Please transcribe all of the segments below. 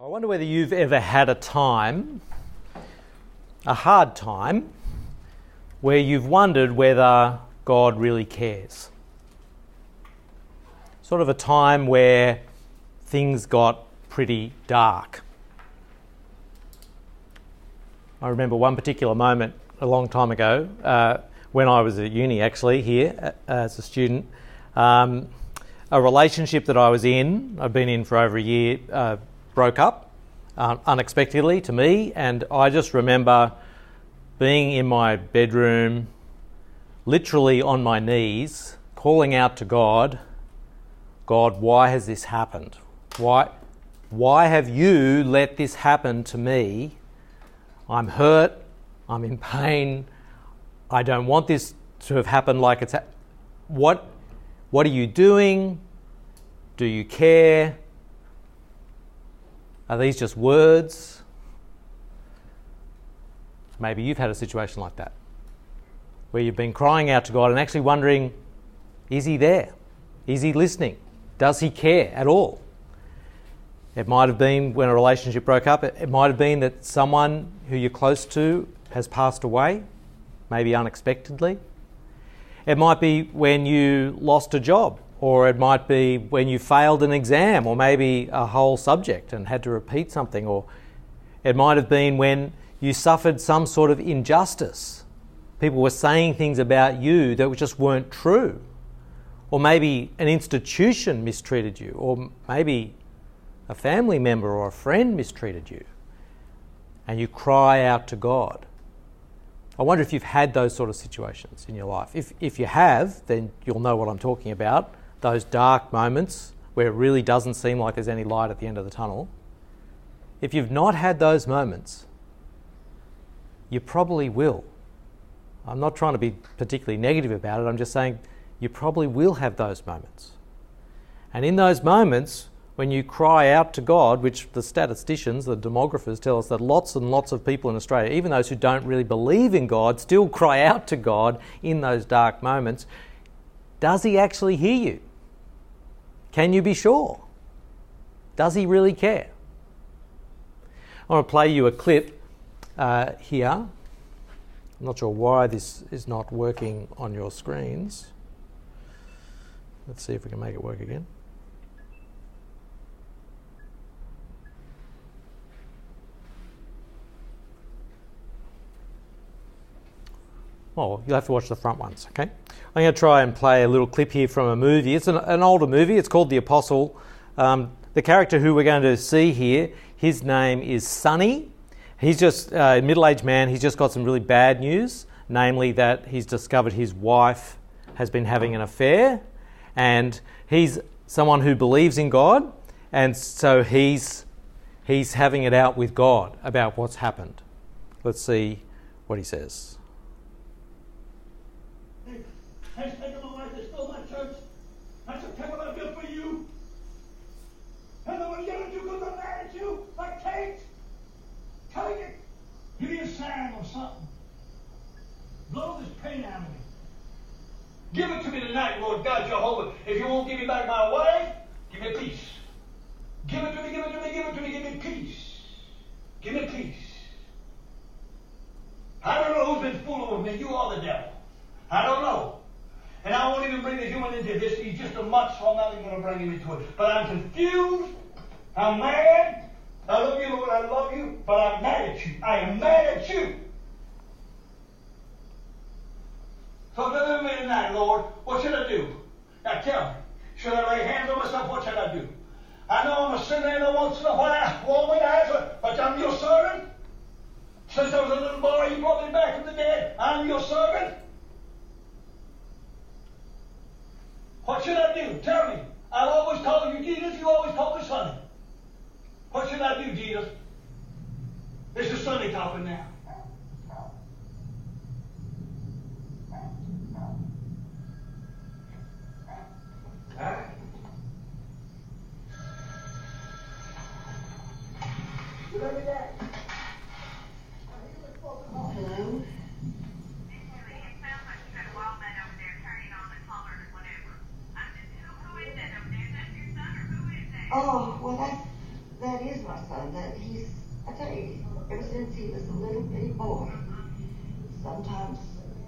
I wonder whether you've ever had a time, a hard time, where you've wondered whether God really cares. Sort of a time where things got pretty dark. I remember one particular moment a long time ago uh, when I was at uni, actually, here uh, as a student. Um, a relationship that I was in, I've been in for over a year, uh, broke up uh, unexpectedly to me, and I just remember being in my bedroom, literally on my knees, calling out to God, God, why has this happened? Why, why have you let this happen to me? I'm hurt, I'm in pain, I don't want this to have happened like it's. Ha- what, what are you doing? Do you care? Are these just words? Maybe you've had a situation like that where you've been crying out to God and actually wondering is He there? Is He listening? Does He care at all? It might have been when a relationship broke up, it might have been that someone who you're close to has passed away, maybe unexpectedly. It might be when you lost a job, or it might be when you failed an exam, or maybe a whole subject and had to repeat something, or it might have been when you suffered some sort of injustice. People were saying things about you that just weren't true. Or maybe an institution mistreated you, or maybe a family member or a friend mistreated you. And you cry out to God. I wonder if you've had those sort of situations in your life. If, if you have, then you'll know what I'm talking about those dark moments where it really doesn't seem like there's any light at the end of the tunnel. If you've not had those moments, you probably will. I'm not trying to be particularly negative about it, I'm just saying you probably will have those moments. And in those moments, when you cry out to God, which the statisticians, the demographers tell us that lots and lots of people in Australia, even those who don't really believe in God, still cry out to God in those dark moments, does He actually hear you? Can you be sure? Does He really care? I want to play you a clip uh, here. I'm not sure why this is not working on your screens. Let's see if we can make it work again. Oh, you'll have to watch the front ones, okay? I'm going to try and play a little clip here from a movie. It's an, an older movie. It's called The Apostle. Um, the character who we're going to see here, his name is Sonny. He's just uh, a middle aged man. He's just got some really bad news, namely that he's discovered his wife has been having an affair. And he's someone who believes in God. And so he's, he's having it out with God about what's happened. Let's see what he says. Has taken my wife to stole my church. That's a terrible I feel for you. And I'm gonna do because I'm mad at you. I can't. Take it. Give me a sign or something. Blow this pain out of me. Give it to me tonight, Lord God Jehovah. If you won't give me back my wife, give me peace. Give it to me, give it to me, give it to me, give me peace. Give me peace. I don't know who's been fooling with me. You are the devil. I don't know. And I won't even bring the human into this. He's just a mutt, so I'm not even going to bring him into it. But I'm confused. I'm mad. I love you, Lord. I love you. But I'm mad at you. I am mad at you. So deliver me tonight, Lord. What should I do? Now tell me. Should I lay hands on myself? What should I do? I know I'm a sinner and I once in a while, way to but I'm your servant. Since I was a little boy, you brought me back from the dead. I'm your servant. What should I do? Tell me. I've always told you, Jesus. You always told me Sonny. What should I do, Jesus? This is Sonny talking now. Huh? Remember that? Hello? Oh, well, that's, that is my son. son that he's, I tell you, ever since he was a little bitty boy, sometimes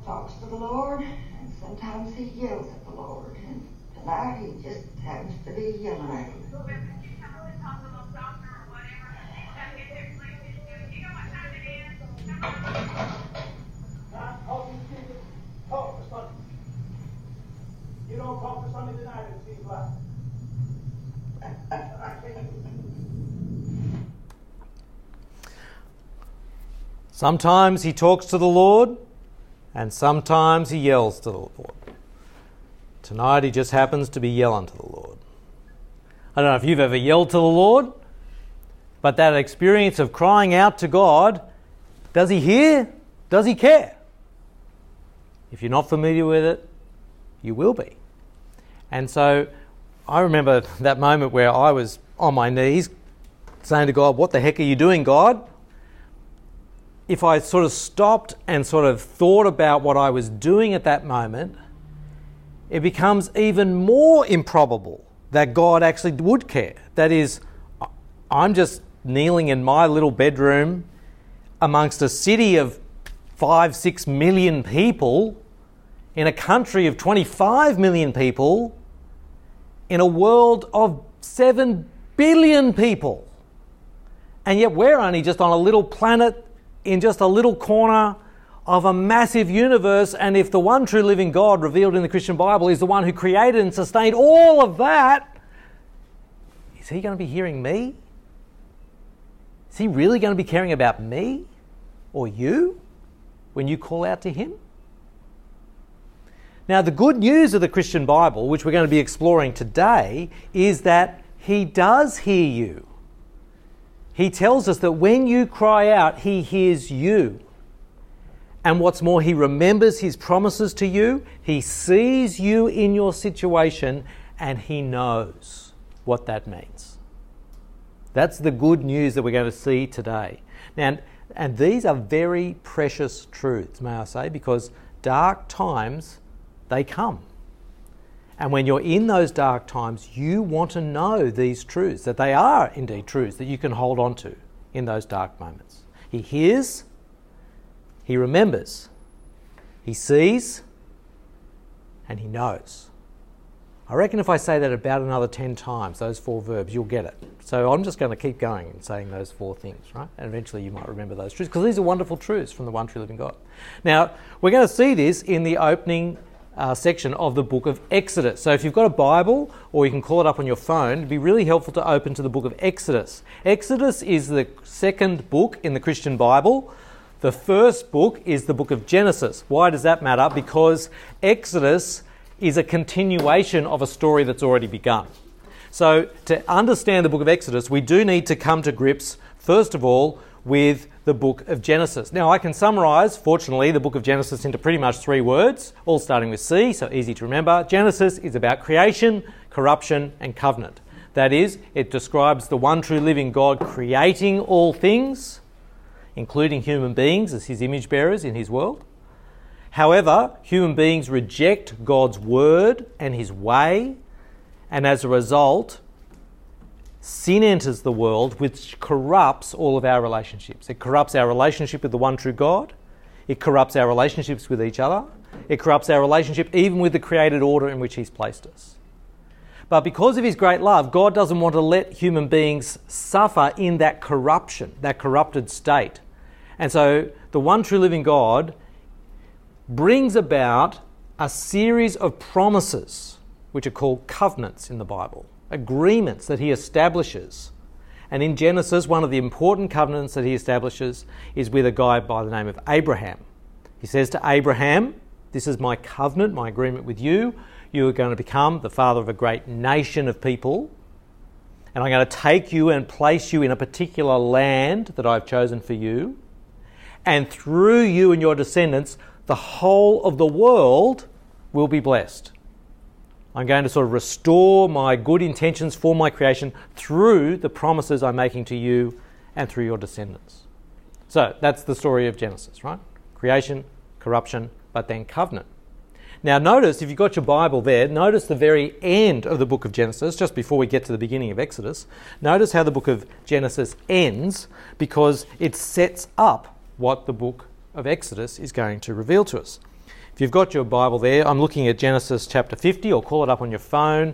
talks to the Lord, and sometimes he yells at the Lord. And tonight he just happens to be yelling at him. Not to you, talk. You don't talk to Sonny tonight, it seems like. Sometimes he talks to the Lord, and sometimes he yells to the Lord. Tonight he just happens to be yelling to the Lord. I don't know if you've ever yelled to the Lord, but that experience of crying out to God, does he hear? Does he care? If you're not familiar with it, you will be. And so I remember that moment where I was on my knees saying to God, What the heck are you doing, God? If I sort of stopped and sort of thought about what I was doing at that moment, it becomes even more improbable that God actually would care. That is, I'm just kneeling in my little bedroom amongst a city of five, six million people, in a country of 25 million people, in a world of 7 billion people. And yet we're only just on a little planet in just a little corner of a massive universe. And if the one true living God revealed in the Christian Bible is the one who created and sustained all of that, is he going to be hearing me? Is he really going to be caring about me or you when you call out to him? Now, the good news of the Christian Bible, which we're going to be exploring today, is that he does hear you. He tells us that when you cry out, he hears you. And what's more, he remembers his promises to you, he sees you in your situation, and he knows what that means. That's the good news that we're going to see today. Now, and these are very precious truths, may I say, because dark times, they come. And when you're in those dark times, you want to know these truths, that they are indeed truths that you can hold on to in those dark moments. He hears, he remembers, he sees, and he knows. I reckon if I say that about another 10 times, those four verbs, you'll get it. So I'm just going to keep going and saying those four things, right? And eventually you might remember those truths because these are wonderful truths from the one true living God. Now, we're going to see this in the opening uh, section of the book of Exodus. So if you've got a Bible or you can call it up on your phone, it'd be really helpful to open to the book of Exodus. Exodus is the second book in the Christian Bible. The first book is the book of Genesis. Why does that matter? Because Exodus is a continuation of a story that's already begun. So, to understand the book of Exodus, we do need to come to grips, first of all, with the book of Genesis. Now, I can summarize, fortunately, the book of Genesis into pretty much three words, all starting with C, so easy to remember. Genesis is about creation, corruption, and covenant. That is, it describes the one true living God creating all things, including human beings as his image bearers in his world. However, human beings reject God's word and his way, and as a result, sin enters the world, which corrupts all of our relationships. It corrupts our relationship with the one true God, it corrupts our relationships with each other, it corrupts our relationship even with the created order in which he's placed us. But because of his great love, God doesn't want to let human beings suffer in that corruption, that corrupted state. And so the one true living God brings about a series of promises, which are called covenants in the Bible, agreements that he establishes. And in Genesis, one of the important covenants that he establishes is with a guy by the name of Abraham. He says to Abraham, This is my covenant, my agreement with you. You are going to become the father of a great nation of people. And I'm going to take you and place you in a particular land that I've chosen for you. And through you and your descendants, the whole of the world will be blessed. I'm going to sort of restore my good intentions for my creation through the promises I'm making to you and through your descendants. So that's the story of Genesis, right? Creation, corruption, but then covenant. Now, notice if you've got your Bible there, notice the very end of the book of Genesis, just before we get to the beginning of Exodus. Notice how the book of Genesis ends because it sets up what the book of Exodus is going to reveal to us. If you've got your Bible there, I'm looking at Genesis chapter 50, or call it up on your phone.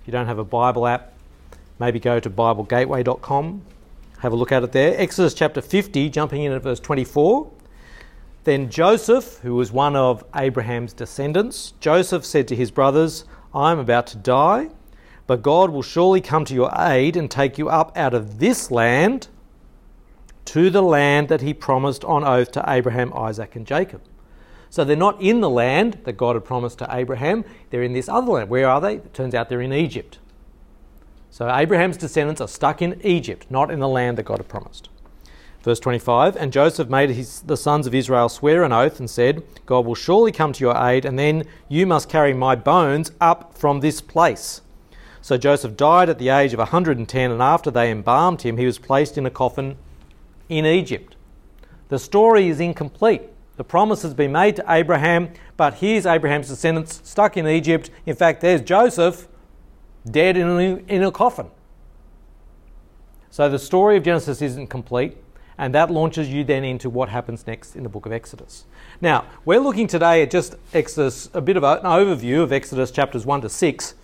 If you don't have a Bible app, maybe go to BibleGateway.com, have a look at it there. Exodus chapter 50, jumping in at verse 24. Then Joseph, who was one of Abraham's descendants, Joseph said to his brothers, I am about to die, but God will surely come to your aid and take you up out of this land to the land that he promised on oath to Abraham, Isaac, and Jacob. So they're not in the land that God had promised to Abraham, they're in this other land. Where are they? It turns out they're in Egypt. So Abraham's descendants are stuck in Egypt, not in the land that God had promised. Verse 25 And Joseph made his, the sons of Israel swear an oath and said, God will surely come to your aid, and then you must carry my bones up from this place. So Joseph died at the age of 110, and after they embalmed him, he was placed in a coffin in Egypt. The story is incomplete. The promise has been made to Abraham, but here's Abraham's descendants stuck in Egypt. In fact, there's Joseph dead in a, in a coffin. So the story of Genesis isn't complete and that launches you then into what happens next in the book of Exodus. Now, we're looking today at just Exodus, a bit of an overview of Exodus chapters 1 to 6,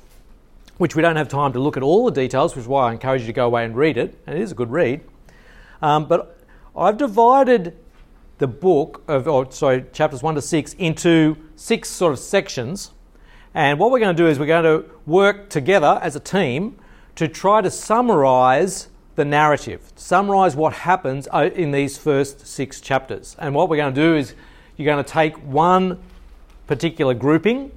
which we don't have time to look at all the details, which is why I encourage you to go away and read it, and it is a good read. Um, but I've divided the book of, or sorry, chapters 1 to 6 into six sort of sections. And what we're going to do is we're going to work together as a team to try to summarize the narrative, summarize what happens uh, in these first six chapters. And what we're going to do is you're going to take one particular grouping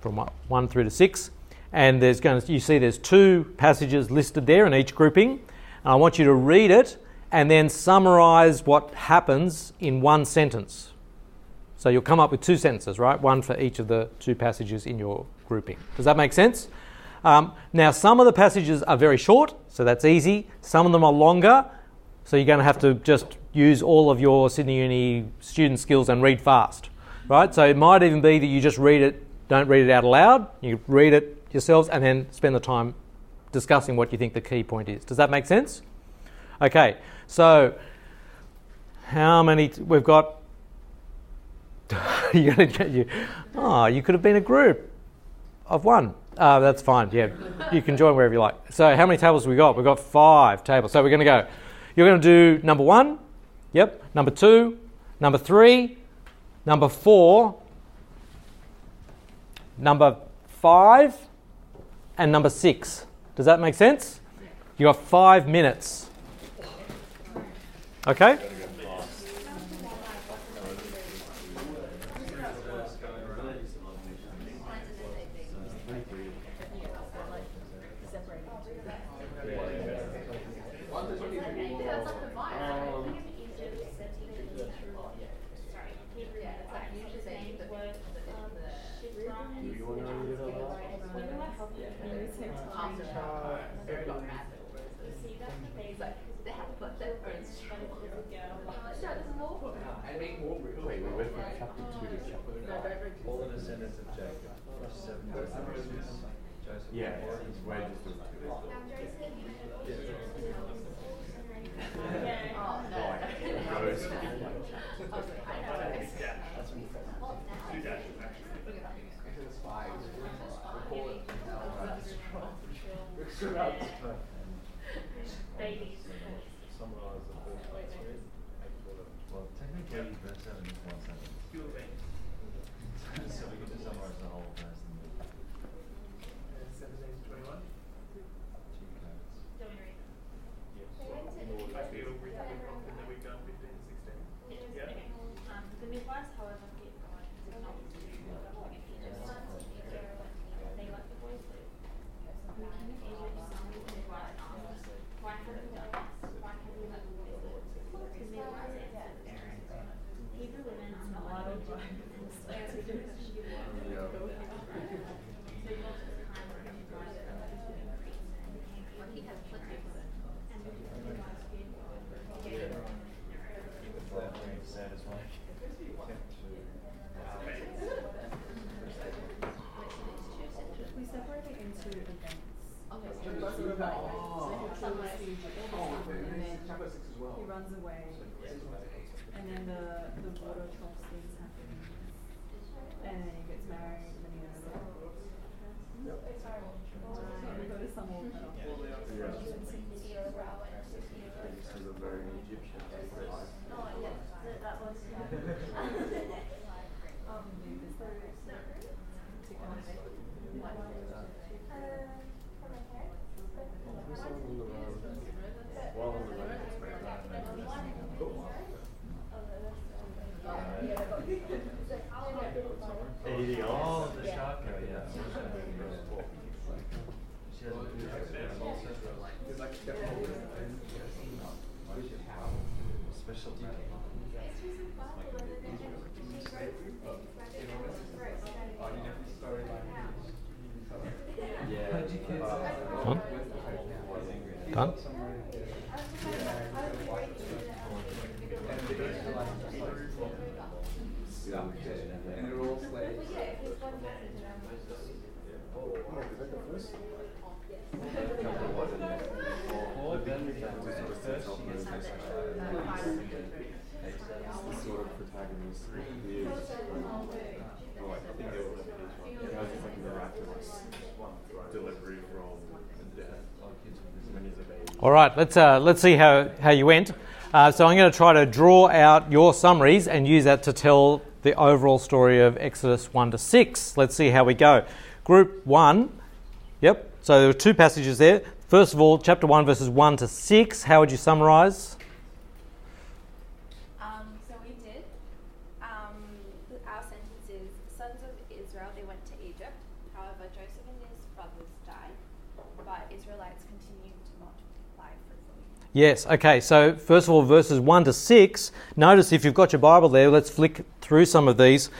from one through to six, and there's going to, you see there's two passages listed there in each grouping. And I want you to read it and then summarize what happens in one sentence. So you'll come up with two sentences, right? One for each of the two passages in your grouping. Does that make sense? Um, now, some of the passages are very short, so that's easy. Some of them are longer, so you're going to have to just use all of your Sydney Uni student skills and read fast, right? So it might even be that you just read it, don't read it out aloud, you read it yourselves, and then spend the time discussing what you think the key point is. Does that make sense? Okay, so how many t- we've got? you're to get you. Oh, you could have been a group of one. Uh, that's fine. Yeah, you can join wherever you like. So, how many tables we got? We've got five tables. So, we're going to go. You're going to do number one. Yep. Number two. Number three. Number four. Number five. And number six. Does that make sense? You got five minutes. Okay? The water trough things and then he gets married, and then he goes like, and we go to some old cut off. Oh, the shotgun, yeah. She has a Specialty. Yeah. Done? Done? Or then we can do it first, she gets sort of protagonist is oh, I think it was it has this like miraculous delivery from death when he's a baby. All right, let's, uh, let's see how, how you went. Uh, so I'm going to try to draw out your summaries and use that to tell the overall story of Exodus 1 to 6. Let's see how we go. Group 1, yep, so there were two passages there. First of all, chapter 1, verses 1 to 6. How would you summarize? Um, so we did. Um, our sentence is Sons of Israel, they went to Egypt. However, Joseph and his brothers died, but Israelites continued to multiply fruitfully. Yes, okay, so first of all, verses 1 to 6. Notice if you've got your Bible there, let's flick through some of these.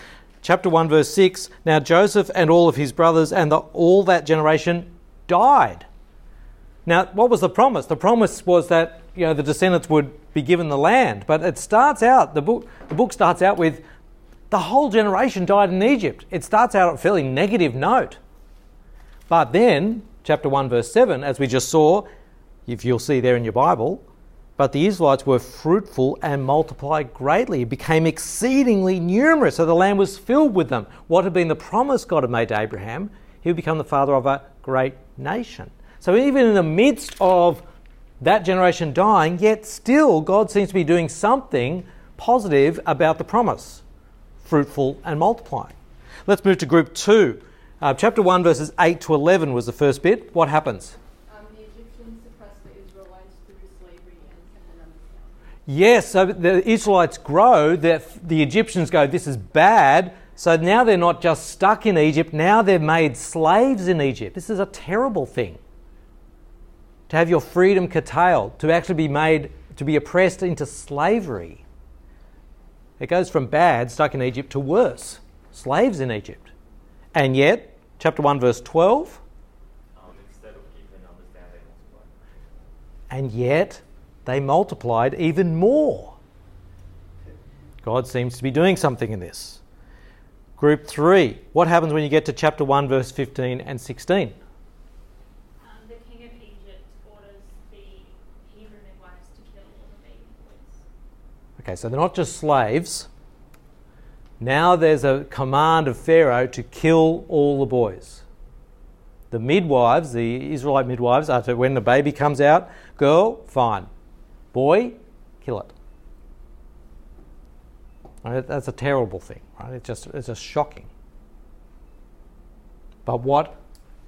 Chapter 1, verse 6 Now Joseph and all of his brothers and the, all that generation died. Now, what was the promise? The promise was that you know the descendants would be given the land, but it starts out the book. The book starts out with the whole generation died in Egypt. It starts out on a fairly negative note, but then chapter one, verse seven, as we just saw, if you'll see there in your Bible, but the Israelites were fruitful and multiplied greatly, became exceedingly numerous, so the land was filled with them. What had been the promise God had made to Abraham? He would become the father of a great nation. So even in the midst of that generation dying, yet still God seems to be doing something positive about the promise fruitful and multiplying. Let's move to group two. Uh, chapter 1, verses 8 to 11 was the first bit. What happens? Um, the Egyptians suppressed the Israelites through slavery and kept them down. Yes, so the Israelites grow, the, the Egyptians go, this is bad. So now they're not just stuck in Egypt, now they're made slaves in Egypt. This is a terrible thing. To have your freedom curtailed, to actually be made, to be oppressed into slavery. It goes from bad, stuck in Egypt, to worse, slaves in Egypt. And yet, chapter 1, verse 12, Um, instead of keeping understanding, and yet they multiplied even more. God seems to be doing something in this. Group 3. What happens when you get to chapter 1, verse 15 and 16? Um, the king of Egypt orders the Hebrew midwives to kill all the baby boys. Okay, so they're not just slaves. Now there's a command of Pharaoh to kill all the boys. The midwives, the Israelite midwives, to when the baby comes out, girl, fine. Boy, kill it. Right, That's a terrible thing, right? It's just it's just shocking. But what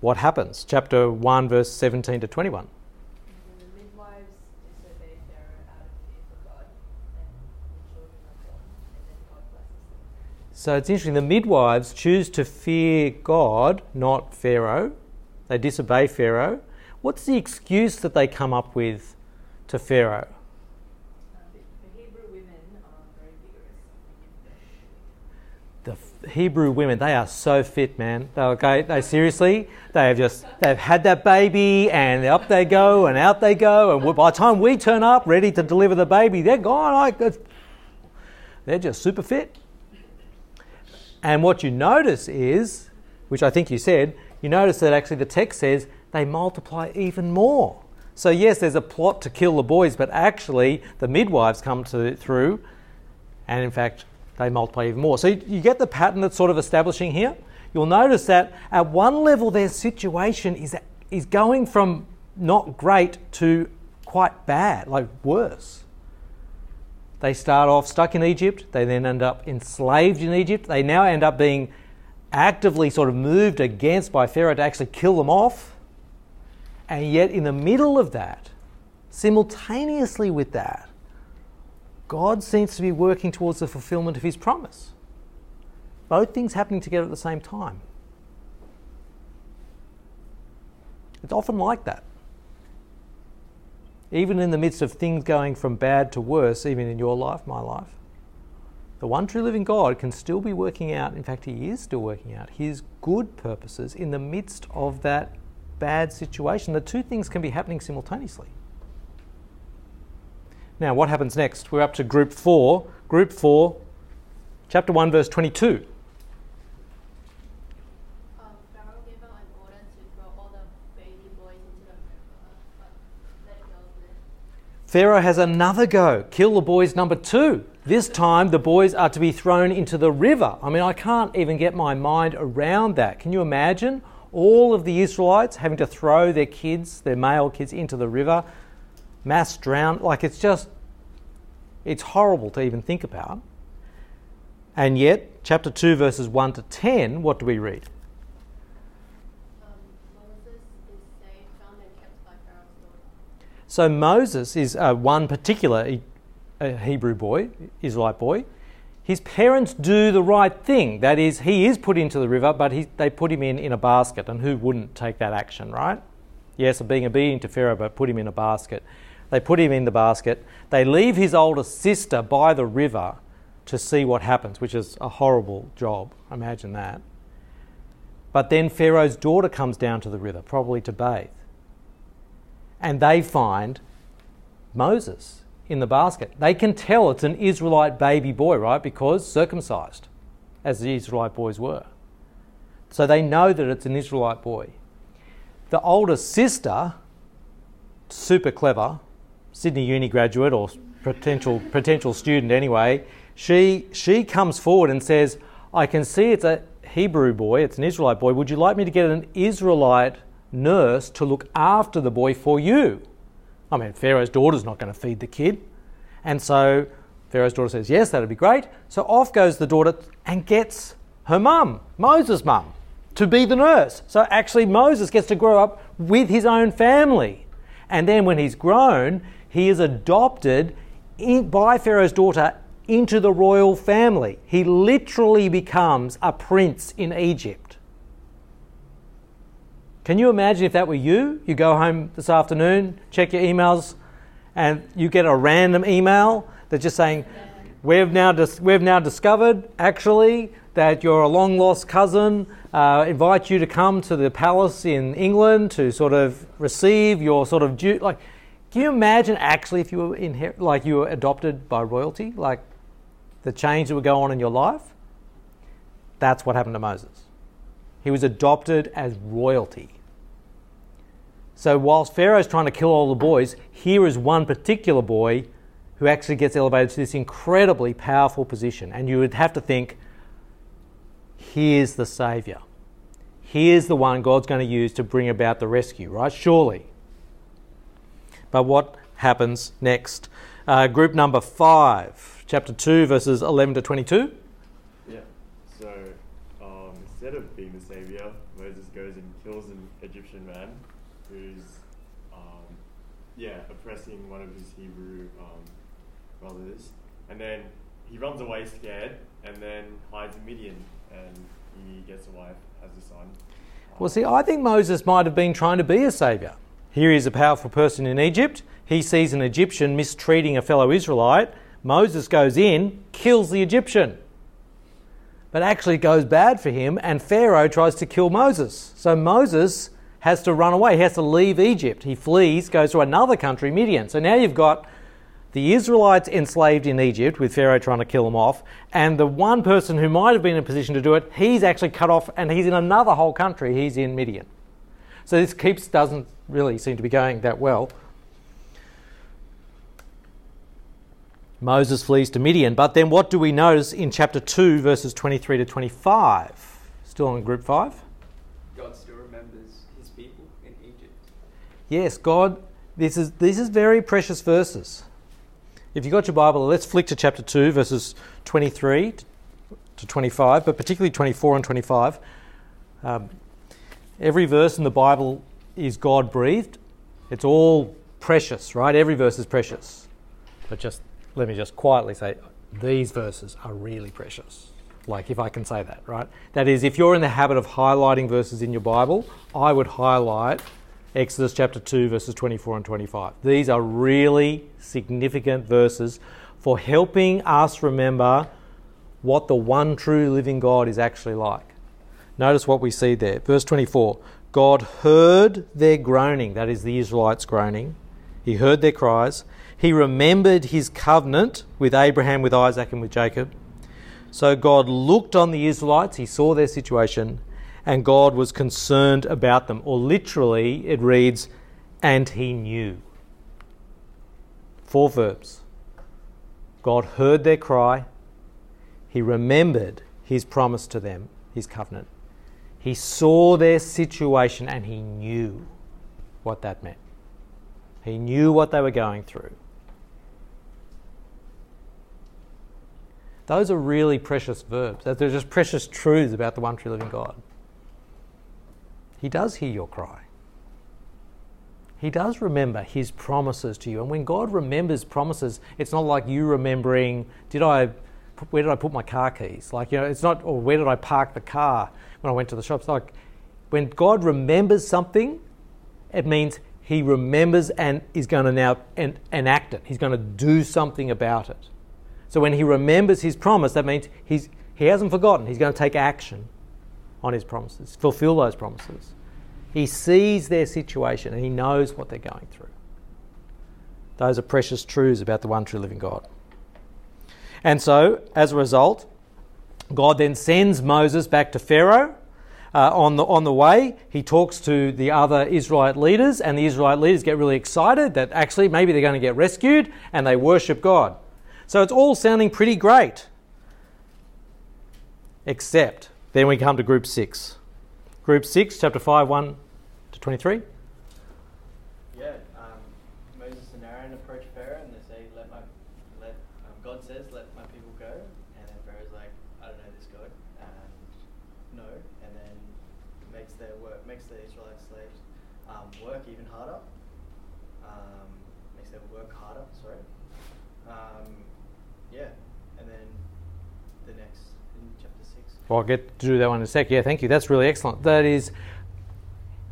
what happens? Chapter 1, verse 17 to 21. And the midwives disobeyed Pharaoh out of fear for God, and the children are born, and then God blesses them. So it's interesting. The midwives choose to fear God, not Pharaoh. They disobey Pharaoh. What's the excuse that they come up with to Pharaoh? Uh, the, the Hebrew women are very vigorous. The f- Hebrew women, they are so fit, man. They, okay, they seriously, they have just, they've had that baby and up they go and out they go. And by the time we turn up ready to deliver the baby, they're gone. Like, they're just super fit. And what you notice is, which I think you said, you notice that actually the text says they multiply even more. So, yes, there's a plot to kill the boys, but actually the midwives come to, through, and in fact, they multiply even more. So, you, you get the pattern that's sort of establishing here. You'll notice that at one level, their situation is, is going from not great to quite bad, like worse. They start off stuck in Egypt, they then end up enslaved in Egypt, they now end up being actively sort of moved against by Pharaoh to actually kill them off. And yet, in the middle of that, simultaneously with that, God seems to be working towards the fulfillment of his promise. Both things happening together at the same time. It's often like that. Even in the midst of things going from bad to worse, even in your life, my life, the one true living God can still be working out, in fact, He is still working out His good purposes in the midst of that bad situation. The two things can be happening simultaneously. Now, what happens next? We're up to group four. Group four, chapter 1, verse 22. Um, Pharaoh gave out an order to throw all the baby boys into the river, but let go of it. Pharaoh has another go. Kill the boys number two. This time the boys are to be thrown into the river. I mean, I can't even get my mind around that. Can you imagine all of the Israelites having to throw their kids, their male kids, into the river, mass drown? Like, it's just, it's horrible to even think about. And yet, chapter 2, verses 1 to 10, what do we read? So Moses is uh, one particular a Hebrew boy, Israelite boy. His parents do the right thing. That is, he is put into the river, but he, they put him in in a basket. And who wouldn't take that action, right? Yes, of being obedient to Pharaoh, but put him in a basket. They put him in the basket. They leave his older sister by the river to see what happens, which is a horrible job. Imagine that. But then Pharaoh's daughter comes down to the river, probably to bathe. And they find Moses in the basket. They can tell it's an Israelite baby boy, right? Because circumcised, as the Israelite boys were. So they know that it's an Israelite boy. The older sister, super clever, Sydney Uni graduate or potential potential student anyway, she she comes forward and says, "I can see it's a Hebrew boy, it's an Israelite boy. Would you like me to get an Israelite nurse to look after the boy for you?" I mean, Pharaoh's daughter's not going to feed the kid. And so Pharaoh's daughter says, Yes, that'd be great. So off goes the daughter and gets her mum, Moses' mum, to be the nurse. So actually, Moses gets to grow up with his own family. And then when he's grown, he is adopted in, by Pharaoh's daughter into the royal family. He literally becomes a prince in Egypt. Can you imagine if that were you? You go home this afternoon, check your emails, and you get a random email that's just saying, "We've now dis- we've now discovered actually that you're a long lost cousin. Uh, invite you to come to the palace in England to sort of receive your sort of due." Like, can you imagine actually if you were inher- like you were adopted by royalty, like the change that would go on in your life? That's what happened to Moses. He was adopted as royalty. So, whilst Pharaoh's trying to kill all the boys, here is one particular boy who actually gets elevated to this incredibly powerful position. And you would have to think, here's the Saviour. Here's the one God's going to use to bring about the rescue, right? Surely. But what happens next? Uh, group number five, chapter 2, verses 11 to 22. Yeah. So um, instead of being the savior, Moses goes and kills an Egyptian man who's um, yeah oppressing one of his Hebrew um, brothers, and then he runs away scared, and then hides in Midian, and he gets a wife, has a son. Well, see, I think Moses might have been trying to be a saviour. Here he is a powerful person in Egypt. He sees an Egyptian mistreating a fellow Israelite. Moses goes in, kills the Egyptian. But actually, it goes bad for him, and Pharaoh tries to kill Moses. So Moses has to run away, he has to leave Egypt. He flees, goes to another country, Midian. So now you've got the Israelites enslaved in Egypt with Pharaoh trying to kill them off, and the one person who might have been in a position to do it, he's actually cut off and he's in another whole country, he's in Midian. So this keeps doesn't really seem to be going that well. Moses flees to Midian, but then what do we notice in chapter 2, verses 23 to 25? Still on group 5? Yes, God, this is, this is very precious verses. If you've got your Bible, let's flick to chapter 2, verses 23 to 25, but particularly 24 and 25. Um, every verse in the Bible is God breathed. It's all precious, right? Every verse is precious. But just let me just quietly say these verses are really precious. Like, if I can say that, right? That is, if you're in the habit of highlighting verses in your Bible, I would highlight Exodus chapter 2, verses 24 and 25. These are really significant verses for helping us remember what the one true living God is actually like. Notice what we see there. Verse 24 God heard their groaning, that is the Israelites groaning. He heard their cries. He remembered his covenant with Abraham, with Isaac, and with Jacob. So God looked on the Israelites, he saw their situation, and God was concerned about them. Or literally, it reads, and he knew. Four verbs. God heard their cry, he remembered his promise to them, his covenant. He saw their situation and he knew what that meant. He knew what they were going through. Those are really precious verbs. They're just precious truths about the one true living God. He does hear your cry. He does remember his promises to you. And when God remembers promises, it's not like you remembering, did I where did I put my car keys? Like, you know, it's not or where did I park the car when I went to the shops? Like when God remembers something, it means he remembers and is going to now en- enact it. He's going to do something about it. So when he remembers his promise, that means he's, he hasn't forgotten. He's going to take action on his promises, fulfill those promises. He sees their situation and he knows what they're going through. Those are precious truths about the one true living God. And so, as a result, God then sends Moses back to Pharaoh. Uh, on, the, on the way, he talks to the other Israelite leaders, and the Israelite leaders get really excited that actually maybe they're going to get rescued and they worship God. So it's all sounding pretty great. Except then we come to group 6. Group 6, chapter 5, 1 to 23. Yeah, um, Moses and Aaron approach Pharaoh and they say, "Let my, let um, God says, let my people go." And then Pharaoh's like, "I don't know this God," and no, and then makes their work, makes the Israelite slaves um, work even harder. Um, makes them work harder. Sorry. Um, yeah, and then the next in chapter six. Well, I'll get to do that one in a sec. Yeah, thank you. That's really excellent. That is,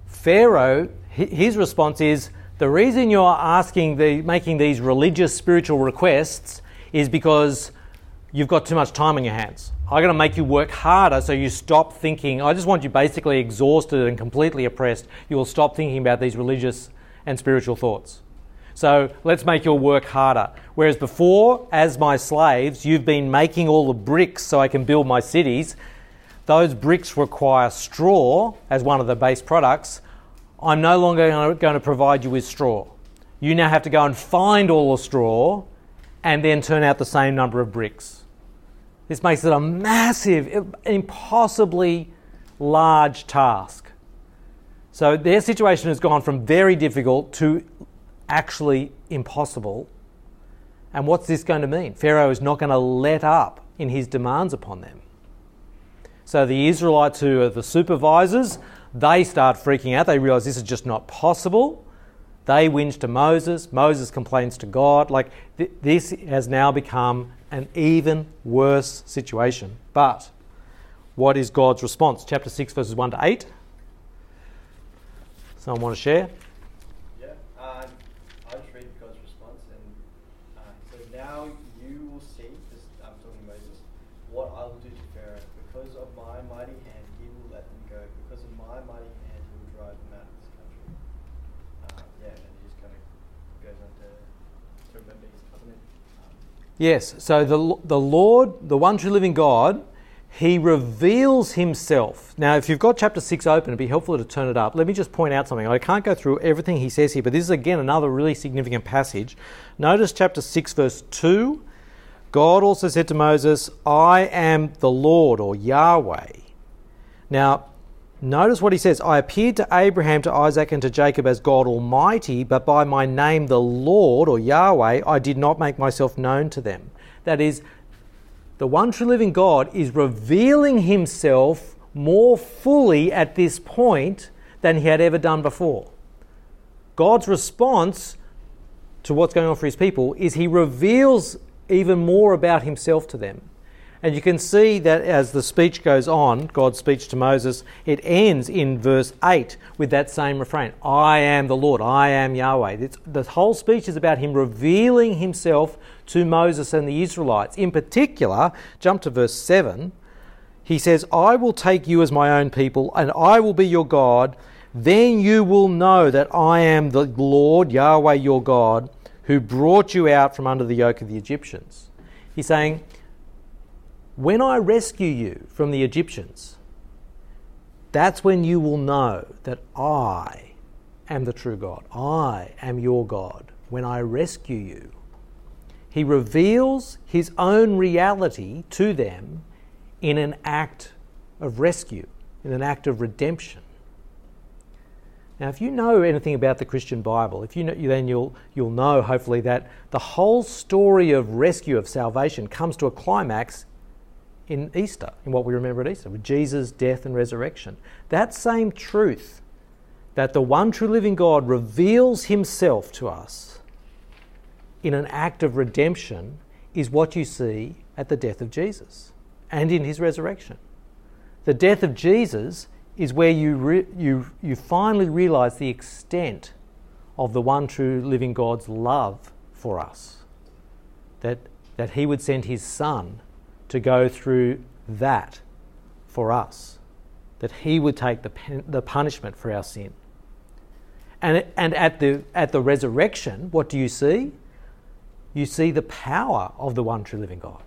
Pharaoh, his response is the reason you're asking, the, making these religious, spiritual requests is because you've got too much time on your hands. I'm going to make you work harder so you stop thinking. I just want you basically exhausted and completely oppressed. You will stop thinking about these religious and spiritual thoughts. So let's make your work harder. Whereas before, as my slaves, you've been making all the bricks so I can build my cities. Those bricks require straw as one of the base products. I'm no longer going to provide you with straw. You now have to go and find all the straw and then turn out the same number of bricks. This makes it a massive, impossibly large task. So their situation has gone from very difficult to actually impossible. And what's this going to mean? Pharaoh is not going to let up in his demands upon them. So the Israelites, who are the supervisors, they start freaking out. They realize this is just not possible. They whinge to Moses. Moses complains to God. Like th- this has now become an even worse situation. But what is God's response? Chapter 6, verses 1 to 8. Someone want to share? Yeah, um, I just read God's response, and uh, he says, "Now you will see." This I'm talking Moses. What I will do to Pharaoh, because of my mighty hand, he will let them go. Because of my mighty hand, he will drive them out of this country. Uh, yeah, and he just kind of goes on to, to remember his covenant. Um, Yes, so the, the Lord, the one true living God, he reveals himself. Now, if you've got chapter 6 open, it'd be helpful to turn it up. Let me just point out something. I can't go through everything he says here, but this is again another really significant passage. Notice chapter 6, verse 2 God also said to Moses, I am the Lord or Yahweh. Now, notice what he says I appeared to Abraham, to Isaac, and to Jacob as God Almighty, but by my name, the Lord or Yahweh, I did not make myself known to them. That is, the one true living God is revealing himself more fully at this point than he had ever done before. God's response to what's going on for his people is he reveals even more about himself to them. And you can see that as the speech goes on, God's speech to Moses, it ends in verse 8 with that same refrain I am the Lord, I am Yahweh. It's, the whole speech is about him revealing himself to Moses and the Israelites. In particular, jump to verse 7, he says, I will take you as my own people, and I will be your God. Then you will know that I am the Lord, Yahweh your God, who brought you out from under the yoke of the Egyptians. He's saying, when I rescue you from the Egyptians, that's when you will know that I am the true God. I am your God when I rescue you. He reveals his own reality to them in an act of rescue, in an act of redemption. Now, if you know anything about the Christian Bible, if you know, then you'll, you'll know, hopefully, that the whole story of rescue, of salvation, comes to a climax in Easter, in what we remember at Easter, with Jesus' death and resurrection. That same truth that the one true living God reveals himself to us in an act of redemption is what you see at the death of Jesus and in his resurrection. The death of Jesus is where you, re- you, you finally realize the extent of the one true living God's love for us. That, that he would send his son to go through that for us, that He would take the, pen, the punishment for our sin. And, and at, the, at the resurrection, what do you see? You see the power of the one true living God,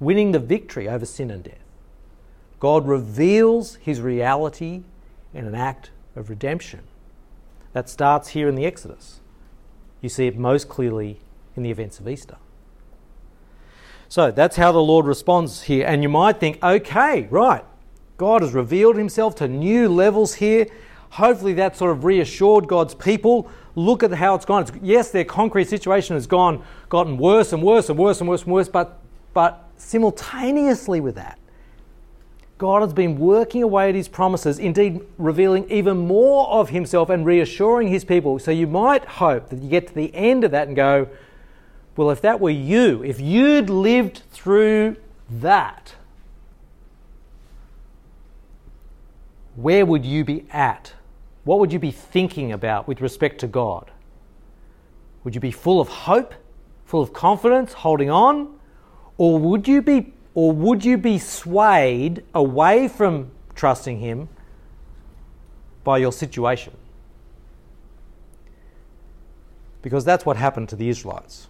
winning the victory over sin and death. God reveals His reality in an act of redemption. That starts here in the Exodus. You see it most clearly in the events of Easter. So that's how the Lord responds here. And you might think, okay, right, God has revealed himself to new levels here. Hopefully, that sort of reassured God's people. Look at how it's gone. It's, yes, their concrete situation has gone, gotten worse and worse and worse and worse and worse, but, but simultaneously with that, God has been working away at his promises, indeed revealing even more of himself and reassuring his people. So you might hope that you get to the end of that and go, well, if that were you, if you'd lived through that, where would you be at? What would you be thinking about with respect to God? Would you be full of hope, full of confidence, holding on? Or would you be or would you be swayed away from trusting him by your situation? Because that's what happened to the Israelites.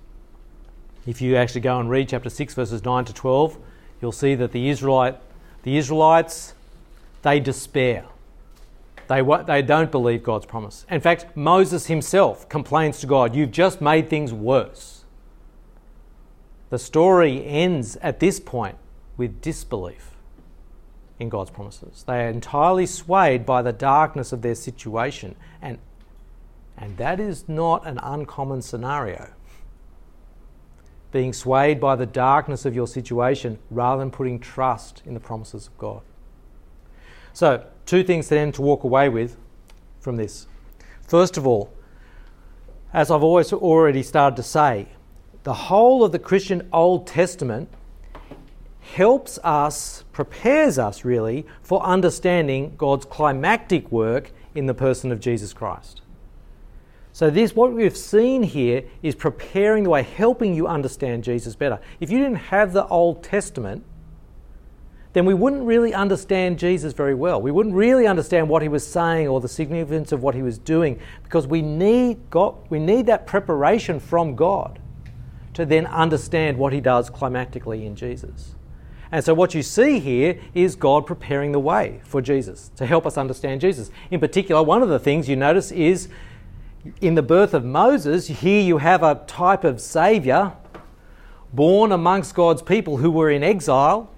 If you actually go and read chapter 6, verses 9 to 12, you'll see that the, Israelite, the Israelites, they despair. They, they don't believe God's promise. In fact, Moses himself complains to God, You've just made things worse. The story ends at this point with disbelief in God's promises. They are entirely swayed by the darkness of their situation, and, and that is not an uncommon scenario being swayed by the darkness of your situation rather than putting trust in the promises of God. So, two things then to walk away with from this. First of all, as I've always already started to say, the whole of the Christian Old Testament helps us, prepares us really, for understanding God's climactic work in the person of Jesus Christ. So, this, what we've seen here, is preparing the way, helping you understand Jesus better. If you didn't have the Old Testament, then we wouldn't really understand Jesus very well. We wouldn't really understand what he was saying or the significance of what he was doing because we need, God, we need that preparation from God to then understand what he does climactically in Jesus. And so, what you see here is God preparing the way for Jesus to help us understand Jesus. In particular, one of the things you notice is in the birth of Moses, here you have a type of Saviour born amongst God's people who were in exile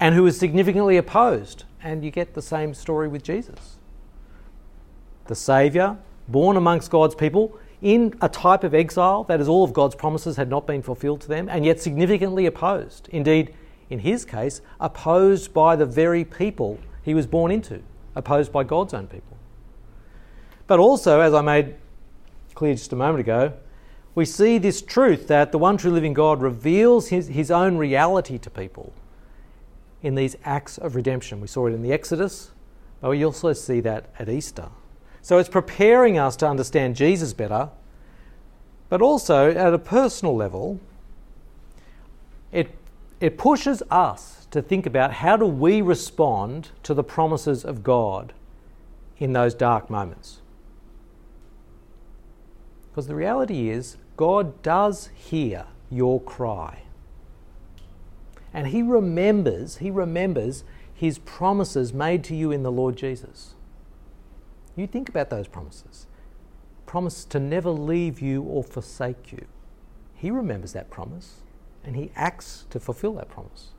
and who was significantly opposed. And you get the same story with Jesus. The Saviour, born amongst God's people in a type of exile, that is, all of God's promises had not been fulfilled to them, and yet significantly opposed. Indeed, in his case, opposed by the very people he was born into, opposed by God's own people. But also, as I made clear just a moment ago, we see this truth that the one true living God reveals his, his own reality to people in these acts of redemption. We saw it in the Exodus, but we also see that at Easter. So it's preparing us to understand Jesus better, but also at a personal level, it, it pushes us to think about how do we respond to the promises of God in those dark moments. Because the reality is, God does hear your cry. And He remembers, He remembers His promises made to you in the Lord Jesus. You think about those promises. Promise to never leave you or forsake you. He remembers that promise and he acts to fulfill that promise.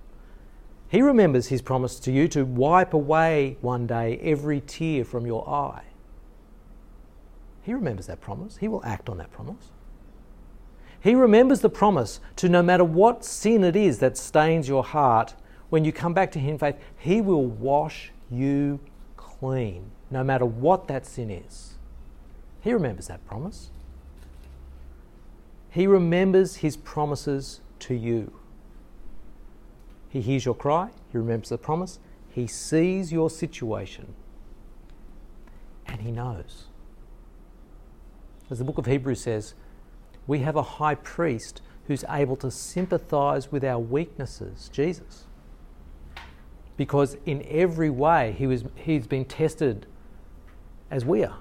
He remembers his promise to you to wipe away one day every tear from your eye. He remembers that promise. He will act on that promise. He remembers the promise to no matter what sin it is that stains your heart, when you come back to Him in faith, He will wash you clean no matter what that sin is. He remembers that promise. He remembers his promises to you. He hears your cry, he remembers the promise, he sees your situation, and he knows. As the book of Hebrews says, we have a high priest who's able to sympathize with our weaknesses, Jesus. Because in every way he was, he's been tested as we are.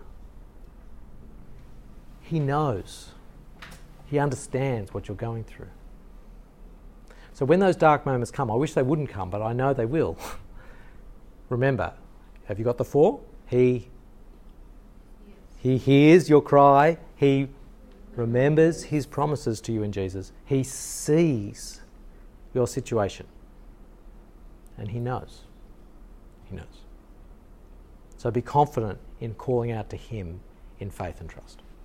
He knows, He understands what you're going through. So when those dark moments come, I wish they wouldn't come, but I know they will. Remember, have you got the four? He he hears your cry. He remembers his promises to you in Jesus. He sees your situation. And he knows. He knows. So be confident in calling out to Him in faith and trust.